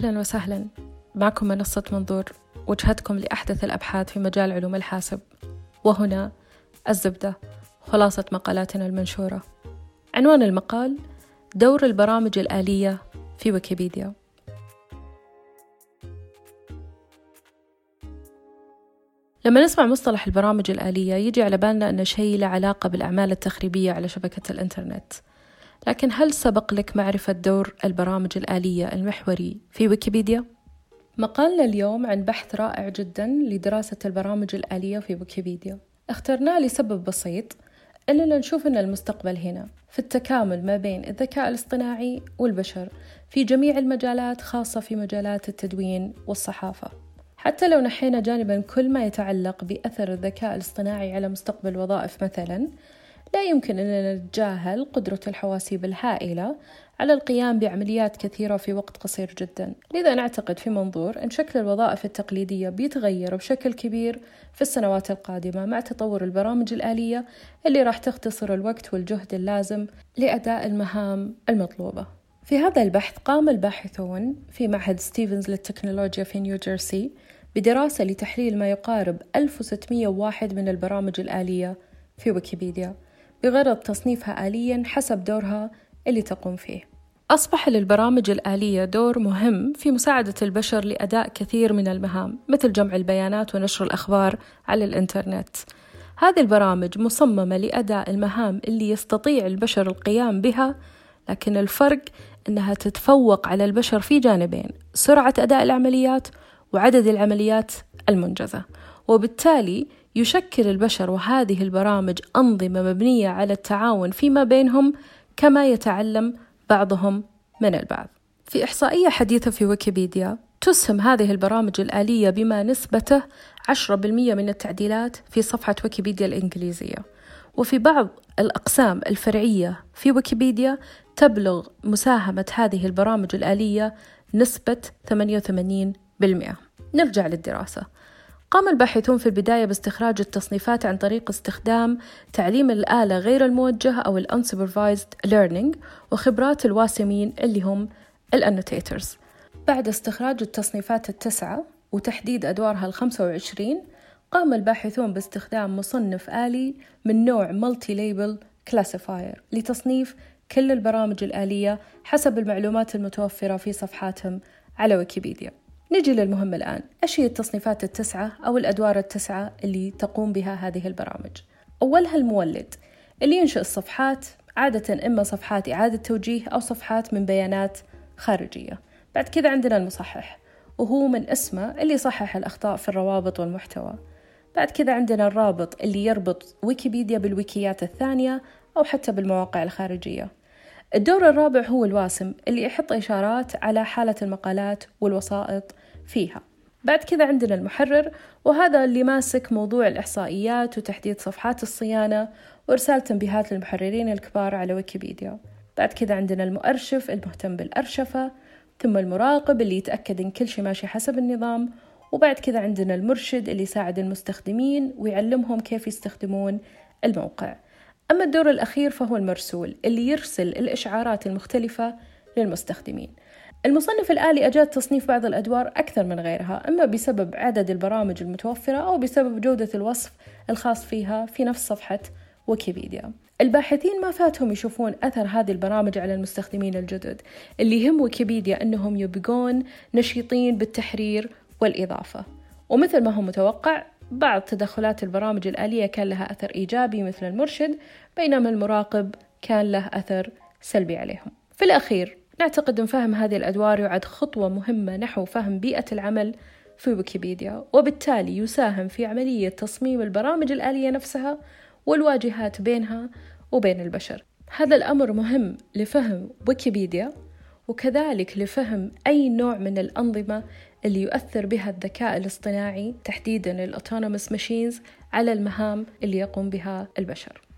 أهلا وسهلا. معكم منصة منظور وجهتكم لأحدث الأبحاث في مجال علوم الحاسب. وهنا الزبدة خلاصة مقالاتنا المنشورة. عنوان المقال دور البرامج الآلية في ويكيبيديا. لما نسمع مصطلح البرامج الآلية يجي على بالنا أنه شيء له علاقة بالأعمال التخريبية على شبكة الإنترنت. لكن هل سبق لك معرفة دور البرامج الآلية المحوري في ويكيبيديا؟ مقالنا اليوم عن بحث رائع جدا لدراسة البرامج الآلية في ويكيبيديا اخترناه لسبب بسيط أننا نشوف أن المستقبل هنا في التكامل ما بين الذكاء الاصطناعي والبشر في جميع المجالات خاصة في مجالات التدوين والصحافة حتى لو نحينا جانبا كل ما يتعلق بأثر الذكاء الاصطناعي على مستقبل الوظائف مثلا لا يمكن أننا نتجاهل قدرة الحواسيب الهائلة على القيام بعمليات كثيرة في وقت قصير جدا. لذا نعتقد في منظور أن شكل الوظائف التقليدية بيتغير بشكل كبير في السنوات القادمة مع تطور البرامج الآلية اللي راح تختصر الوقت والجهد اللازم لأداء المهام المطلوبة. في هذا البحث قام الباحثون في معهد ستيفنز للتكنولوجيا في نيوجيرسي بدراسة لتحليل ما يقارب 1601 من البرامج الآلية في ويكيبيديا. بغرض تصنيفها آليا حسب دورها اللي تقوم فيه. أصبح للبرامج الآلية دور مهم في مساعدة البشر لأداء كثير من المهام مثل جمع البيانات ونشر الأخبار على الإنترنت. هذه البرامج مصممة لأداء المهام اللي يستطيع البشر القيام بها لكن الفرق أنها تتفوق على البشر في جانبين سرعة أداء العمليات وعدد العمليات المنجزة. وبالتالي يشكل البشر وهذه البرامج أنظمة مبنية على التعاون فيما بينهم كما يتعلم بعضهم من البعض. في إحصائية حديثة في ويكيبيديا تسهم هذه البرامج الآلية بما نسبته 10% من التعديلات في صفحة ويكيبيديا الإنجليزية. وفي بعض الأقسام الفرعية في ويكيبيديا تبلغ مساهمة هذه البرامج الآلية نسبة 88% نرجع للدراسة. قام الباحثون في البداية باستخراج التصنيفات عن طريق استخدام تعليم الآلة غير الموجه أو ال unsupervised learning وخبرات الواسمين اللي هم ال annotators بعد استخراج التصنيفات التسعة وتحديد أدوارها الخمسة وعشرين قام الباحثون باستخدام مصنف آلي من نوع multi-label classifier لتصنيف كل البرامج الآلية حسب المعلومات المتوفرة في صفحاتهم على ويكيبيديا. نجي للمهم الآن. إيش هي التصنيفات التسعة أو الأدوار التسعة اللي تقوم بها هذه البرامج؟ أولها المولد اللي ينشئ الصفحات عادة إما صفحات إعادة توجيه أو صفحات من بيانات خارجية. بعد كذا عندنا المصحح وهو من اسمه اللي يصحح الأخطاء في الروابط والمحتوى. بعد كذا عندنا الرابط اللي يربط ويكيبيديا بالويكيات الثانية أو حتى بالمواقع الخارجية. الدور الرابع هو الواسم اللي يحط إشارات على حالة المقالات والوسائط فيها. بعد كذا عندنا المحرر وهذا اللي ماسك موضوع الإحصائيات وتحديد صفحات الصيانة وإرسال تنبيهات للمحررين الكبار على ويكيبيديا. بعد كذا عندنا المؤرشف المهتم بالأرشفة ثم المراقب اللي يتأكد إن كل شيء ماشي حسب النظام وبعد كذا عندنا المرشد اللي يساعد المستخدمين ويعلمهم كيف يستخدمون الموقع. أما الدور الأخير فهو المرسول اللي يرسل الإشعارات المختلفة للمستخدمين. المصنف الآلي أجاد تصنيف بعض الأدوار أكثر من غيرها إما بسبب عدد البرامج المتوفرة أو بسبب جودة الوصف الخاص فيها في نفس صفحة ويكيبيديا. الباحثين ما فاتهم يشوفون أثر هذه البرامج على المستخدمين الجدد اللي يهم ويكيبيديا أنهم يبقون نشيطين بالتحرير والإضافة. ومثل ما هو متوقع بعض تدخلات البرامج الآلية كان لها أثر إيجابي مثل المرشد بينما المراقب كان له أثر سلبي عليهم. في الأخير نعتقد أن فهم هذه الأدوار يعد خطوة مهمة نحو فهم بيئة العمل في ويكيبيديا وبالتالي يساهم في عملية تصميم البرامج الآلية نفسها والواجهات بينها وبين البشر. هذا الأمر مهم لفهم ويكيبيديا وكذلك لفهم أي نوع من الأنظمة اللي يؤثر بها الذكاء الاصطناعي تحديدا الأوتونوموس ماشينز على المهام اللي يقوم بها البشر.